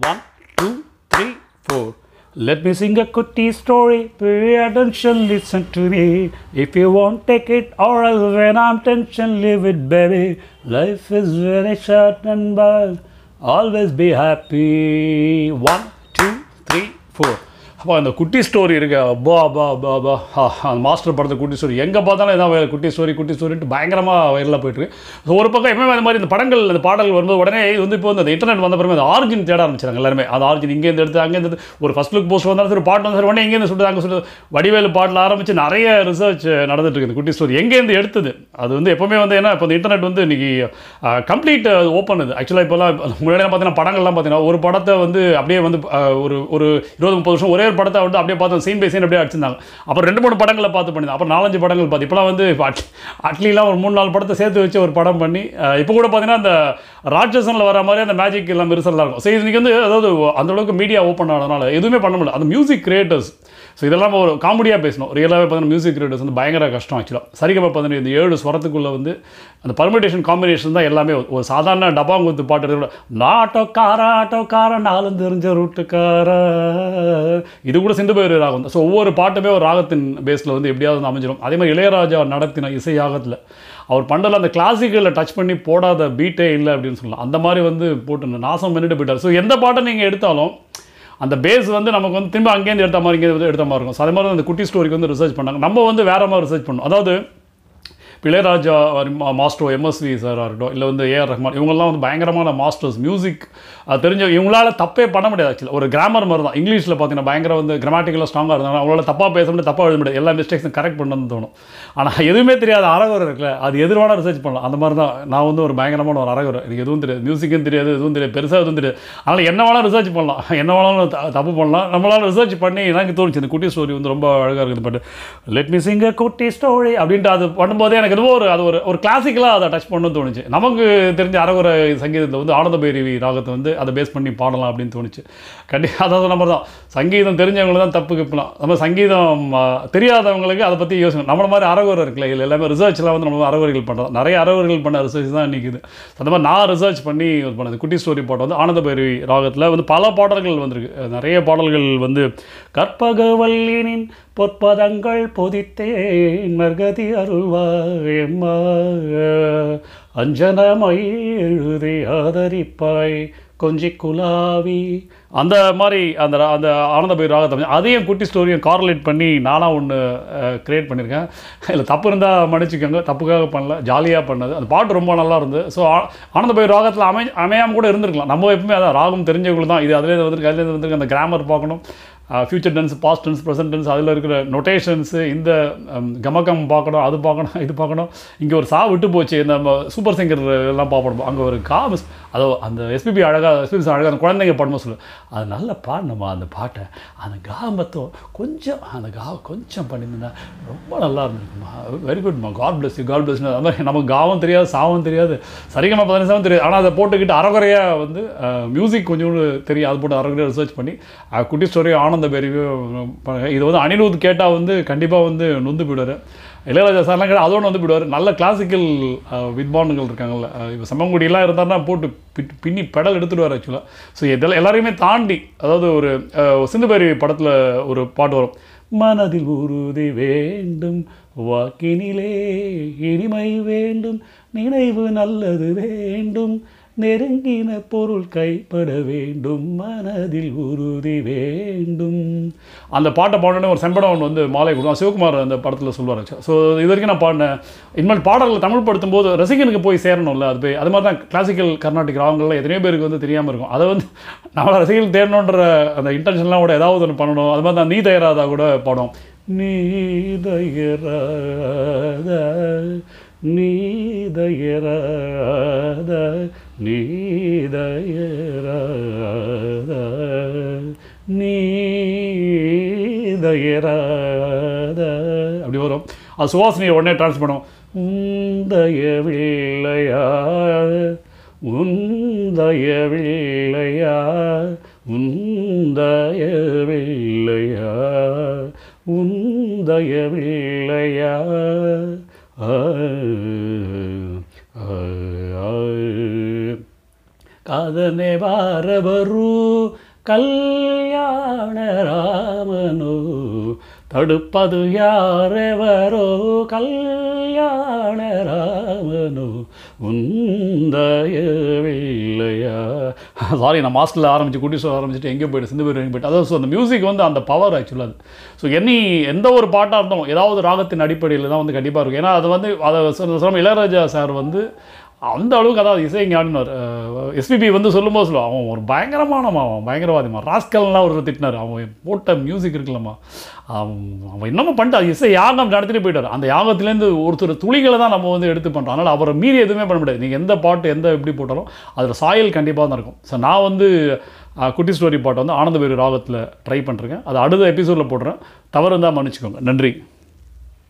One, two, three, four. Let me sing a cutie story. Pay attention, listen to me. If you won't take it, or else when I'm tension, leave it, baby. Life is very short and bad. Always be happy. One, two, three, four. அப்போ அந்த குட்டி story இருக்கு. அப்பா அப்பா அப்பா அப்பா. அந்த master படத்தை குட்டி ஸ்டோரி எங்கே பார்த்தாலும் ஏதாவது குட்டி ஸ்டோரி குட்டி ஸ்டோரிட்டு பயங்கரமாக வைரலாக போயிட்டுருக்கு ஸோ ஒரு பக்கம் எப்பவுமே அந்த மாதிரி இந்த படங்கள் இந்த பாடல்கள் வரும்போது உடனே இது வந்து இப்போ வந்து அந்த இன்டர்நெட் வந்த பிறகு அந்த ஆரிஜின் தேட ஆரம்பிச்சாங்க எல்லாருமே. அந்த ஆரிஜின் இங்கேருந்து எடுத்து அங்கேருந்து ஒரு ஃபஸ்ட் லுக் போஸ்ட் வந்தாலும் சரி பாட்டு வந்தாலும் உடனே இங்கேருந்து சொல்லுது அங்கே சொல்லுது வடிவேலு பாட்டில் ஆரம்பித்து நிறைய ரிசர்ச் நடந்துட்டு இருக்குது இந்த குட்டி ஸ்டோரி எங்கேருந்து எடுத்தது? அது வந்து எப்பவுமே வந்து என்ன இப்போ இந்த இன்டர்நெட் வந்து இன்னைக்கு கம்ப்ளீட் ஓப்பன் இது ஆக்சுவலாக இப்போலாம் முன்னாடி பார்த்தீங்கன்னா படங்கள்லாம் பார்த்தீங்கன்னா ஒரு படத்தை வந்து அப்படியே வந்து ஒரு ஒரு இருபது முப்பது வருஷம் ஒரே ஒரு படத்தை வந்து அப்படியே பார்த்தோம் சீன் பை சீன் அப்படியே அடிச்சிருந்தாங்க. அப்புறம் ரெண்டு மூணு படங்களை பார்த்து பண்ணி அப்புறம் நாலஞ்சு படங்கள் பார்த்து. இப்போலாம் வந்து அட்லிலாம் ஒரு மூணு நாலு படத்தை சேர்த்து வச்சு ஒரு படம் பண்ணி இப்போ கூட பார்த்தீங்கன்னா அந்த ராட்சசனில் வர மாதிரி அந்த மேஜிக் எல்லாம் மிருசல்லாம் இருக்கும். ஸோ இன்றைக்கி வந்து அதாவது அந்த அளவுக்கு மீடியா ஓப்பன் ஆனதுனால எதுவுமே பண்ண முடியல. அந்த மியூசிக் கிரியேட்டர்ஸ் ஸோ இதெல்லாம் ஒரு காமெடியாக பேசணும். ரியலாகவே பார்த்தீங்கன்னா மியூசிக் கிரியேட்டர்ஸ் வந்து பயங்கர கஷ்டம் ஆக்சுவலாக சரிகமா பார்த்தீங்கன்னா இந்த ஏழு ஸ்வரத்துக்குள்ளே வந்து அந்த பர்மிடேஷன் காம்பினேஷன் தான் எல்லாமே ஒரு சாதாரண டப்பாங்குத்து பாட்டு இருக்கிற நாட்டோக்கார காரா நாலும் தெரிஞ்ச ரூட்டுக்கார இது கூட சிந்து பேர் ராகம். ஸோ ஒவ்வொரு பாட்டுமே ஒரு ராகத்தின் பேஸில் வந்து எப்படியாவது வந்து அமைஞ்சிடும் அதே மாதிரி இளையராஜா நடத்தின இசை யாகத்தில் அவர் பண்டல அந்த கிளாசிக்கலில் டச் பண்ணி போடாத பீட்டே இல்லை அப்படின்னு சொல்லலாம். அந்த மாதிரி வந்து போட்டு நாசம் பண்ணிட்டு போயிட்டார். ஸோ எந்த பாட்டை நீங்கள் எடுத்தாலும் அந்த பேஸ் வந்து நமக்கு வந்து திரும்ப அங்கேருந்து எடுத்த மாதிரி இங்கே எடுத்த மாதிரி இருக்கும். ஸோ அதே மாதிரி அந்த குட்டி ஸ்டோரிக்கு வந்து ரிசர்ச் பண்ணாங்க. நம்ம வந்து வேறு மாதிரி ரிசர்ச் பண்ணோம் அதாவது இளையராஜா மா- மாஸ்டரோ எம்எஸ்வி சாராக இருக்கட்டும் இல்லை வந்து ஏஆர் ரஹ்மான் இவங்கெல்லாம் வந்து பயங்கரமான மாஸ்டர்ஸ் மியூசிக் அது தெரிஞ்ச இவங்களால தப்பே பண்ண முடியாது ஆக்சுவலி ஒரு கிராமர் மாதிரி தான் இங்கிலீஷில் பார்த்தீங்கன்னா பயங்கர வந்து கிராமட்டிக்கலாக ஸ்ட்ராங்காக இருந்தாங்க அவங்களால தப்பாக பேச முடியாது தப்பாக எழுத முடியாது. எல்லா மிஸ்டேக்ஸும் கரெக்ட் பண்ணணும்னு தோணும். ஆனால் எதுவுமே தெரியாத அரகுரை இருக்குல்ல அது எதிர்வான வேணால் ரிசர்ச் பண்ணலாம். அந்த மாதிரி தான் நான் வந்து ஒரு பயங்கரமான ஒரு அரகுறை எனக்கு எதுவும் தெரியாது. மியூசிக்கும் தெரியாது எதுவும் தெரியாது. பெருசாக எதுவும் தெரியாது. அதனால் என்ன வேணாலும் ரிசர்ச் பண்ணலாம். என்ன வேணாலும் த- தப்பு பண்ணலாம். நம்மளால் ரிசர்ச் பண்ணி எனக்கு தோணுச்சு இந்த குட்டி ஸ்டோரி வந்து ரொம்ப அழகாக இருக்குது பட் லெட் மீ சிங் குட்டி ஸ்டோரி அப்படின்ட்டு அது பண்ணும்போதே எனக்கு எதுவோ ஒரு அது ஒரு ஒரு கிளாசிக்கலாக அதை டச் பண்ணணும்னு தோணுச்சு. நமக்கு தெரிஞ்ச அரகுறை சங்கீதத்தில் வந்து ஆனந்தபைரவி ராகத்தை வந்து அதை பேஸ் பண்ணி பாடலாம் அப்படின்னு தோணுச்சு. கண்டிப்பாக அதாவது நம்ம தான். சங்கீதம் தெரிஞ்சவங்களுக்கு தான் தப்பு கிப்பலாம் நம்ம சங்கீதம் தெரியாதவங்களுக்கு அதை பற்றி யோசிக்கணும் நம்மள மாதிரி அரகுறை இருக்குல்ல இதில் எல்லாமே ரிசர்ச்லாம் வந்து நம்ம அரகுறைகள் பண்ணுறோம் நிறைய அரகுறைகள் பண்ண ரிசர்ச் தான் இன்றைக்கி அந்த மாதிரி நான் ரிசர்ச் பண்ணி இது பண்ணது. குட்டி ஸ்டோரி பாட்டு வந்து ஆனந்தபேரிவி ராகத்தில் வந்து பல பாடல்கள் வந்திருக்கு. நிறைய பாடல்கள் வந்து கற்பகவல்லினின் பொற்பதங்கள் பொதித்தேன் மர்கதி அருள்வாயம்மா அஞ்சனமை எழுதி ஆதரிப்பாய் கொஞ்சி குலாவி. அந்த மாதிரி அந்த அந்த ஆனந்த ராகத்தை அதையும் குட்டி ஸ்டோரியும் கார்லேட் பண்ணி நானாக ஒன்று க்ரியேட் பண்ணியிருக்கேன் இல்லை தப்பு இருந்தால் மன்னிச்சுக்கோங்க. தப்புக்காக பண்ணல ஜாலியாக பண்ணது. அந்த பாட்டு ரொம்ப நல்லா இருந்து ஸோ ஆனந்த ராகத்தில் அமை அமையாமல் கூட இருந்திருக்கலாம். நம்ம எப்பவுமே அதான் ராகம் தெரிஞ்சவங்களுக்கு தான் இது அதுலேருந்து வந்துருக்கு அதுலேருந்து வந்துருக்கு. அந்த கிராமர் பார்க்கணும். Future tense past tense present tense அதில் இருக்கிற நொட்டேஷன்ஸு இந்த um, கமகம் பார்க்கணும் அது பார்க்கணும் இது பார்க்கணும். இங்கே ஒரு சா விட்டு போச்சு. இந்த நம்ம சூப்பர் சிங்கர் எல்லாம் பார்ப்போம். அங்கே ஒரு கா மிஸ் அதோ அந்த எஸ்பிபி அழகாக எஸ்பிபி அழகாக அந்த குழந்தைங்க பாடும்போது சொல்லு அது நல்லா பாடணுமா அந்த பாட்டை அந்த காமத்துவம் கொஞ்சம் அந்த கா கொஞ்சம் பண்ணியிருந்தா ரொம்ப நல்லா இருந்திருக்குமா very குட்மா God bless you God bless அது மாதிரி நமக்கு காவும் தெரியாது சாவும் தெரியாது. சரிகமா பதினஞ்சாவும் தெரியாது. ஆனால் அதை போட்டுக்கிட்டு அறகுறையாக வந்து uh, மியூசிக் கொஞ்சோண்டு தெரியும். அது போட்டு அறகுறையாக ரிசர்ச் பண்ணி uh, குட்டி ஸ்டோரி ஆனந்த பெரியவே இது வந்து அனிருத் கேட்டால் வந்து கண்டிப்பாக வந்து நொந்து போயிடுவார். இளையராஜா சார்லாம் கேட்டால் அதோட வந்து போயிடுவார். நல்ல கிளாசிக்கல் வித்வான்கள் இருக்காங்கல்ல இப்போ செம்மங்குடியெல்லாம் இருந்தாருன்னா போட்டு பிட்- பின்னி பெடல் எடுத்துடுவார் ஆக்சுவலாக ஸோ இதெல்லாம் எல்லாரையுமே தாண்டி அதாவது ஒரு அஹ், சிந்துபேரி படத்தில் ஒரு பாட்டு வரும். மனதில் உறுதி வேண்டும் வாக்கினிலே இனிமை வேண்டும் நினைவு நல்லது வேண்டும் நெருங்கின பொருள் கைப்பட வேண்டும் மனதில் உறுதி வேண்டும். அந்த பாட்டை பாடனே ஒரு செம்படம் ஒன்று வந்து மாலை கொடுக்கும். சிவகுமார் அந்த படத்தில் சொல்லுவார். ஸோ இது வரைக்கும் நான் பாடினேன் இனிமேல் பாடல்கள் தமிழ் படுத்தும் போது ரசிகனுக்கு போய் சேரணும்ல அது போய் அது மாதிரி தான் கிளாசிக்கல் கர்நாடிக் ராகங்கள்லாம் எத்தனையோ பேருக்கு வந்து தெரியாமல் இருக்கும். அதை வந்து நம்மளை ரசிகர்கள் தேடணுன்ற அந்த இன்டென்ஷன்லாம் கூட ஏதாவது ஒன்று பண்ணணும். அது மாதிரி தான் நீ தயாராதா கூட படம் நீ தயாராதா நீதயராத நீதயராத. நீதயராத. அப்படி வரும். அது சுவாசனையை உடனே ட்ரான்ஸ் பண்ணும். உந்தயவில்லையா? உந்தயவில்லையா? உந்தயவில்லையா? உந்தயவில்லையா? காதனே வாரவரு கல்யாண ராமனோ தடுப்பது யாரெவரோ கல்யாண ராம உந்தனோ உந்தயவில்லையா? சாரி நான் மாஸ்டரில் ஆரம்பிச்சு குட்டி சொல்ல ஆரம்பிச்சுட்டு எங்கே போய்ட்டு சிந்து பேர் போய்ட்டு. அதாவது ஸோ அந்த மியூசிக் வந்து அந்த பவர் ஆக்சுவலாக அது. ஸோ எனி எந்த ஒரு பாட்டாக இருந்தாலும் ஏதாவது ராகத்தின் அடிப்படையில் தான் வந்து கண்டிப்பாக இருக்கும். ஏன்னா அது வந்து அதை சிரமம் இளையராஜா சார் வந்து அந்த அளவுக்கு அதாவது இசை ஞானினார் எஸ்பிபி வந்து சொல்லும்போது சொல்லுவான் அவன் ஒரு பயங்கரமானமா அவன் பயங்கரவாதிமா ராஸ்கல்லாம் ஒரு திட்டினார். அவன் போட்ட மியூசிக் இருக்குல்லம்மா. அவன் அவன் என்னமோ பண்ணிட்டு இசை யாகம் நடத்திட்டு போயிட்டார். அந்த யாகத்துலேருந்து ஒருத்தர் துளிகளை தான் நம்ம வந்து எடுத்து பண்ணுறோம் அதனால் அவரை மீறி எதுவுமே பண்ண முடியாது. நீங்கள் எந்த பாட்டு எந்த எப்படி போட்டாலும் அதில் சாயல் கண்டிப்பாக தான் இருக்கும். ஸோ நான் வந்து குட்டி ஸ்டோரி பாட்டை வந்து ஆனந்த பேரு ராகத்தில் ட்ரை பண்ணுறேன் அது அடுத்த எபிசோடில் போடுறேன். தவறு இருந்தால் மன்னிச்சுக்கோங்க. நன்றி.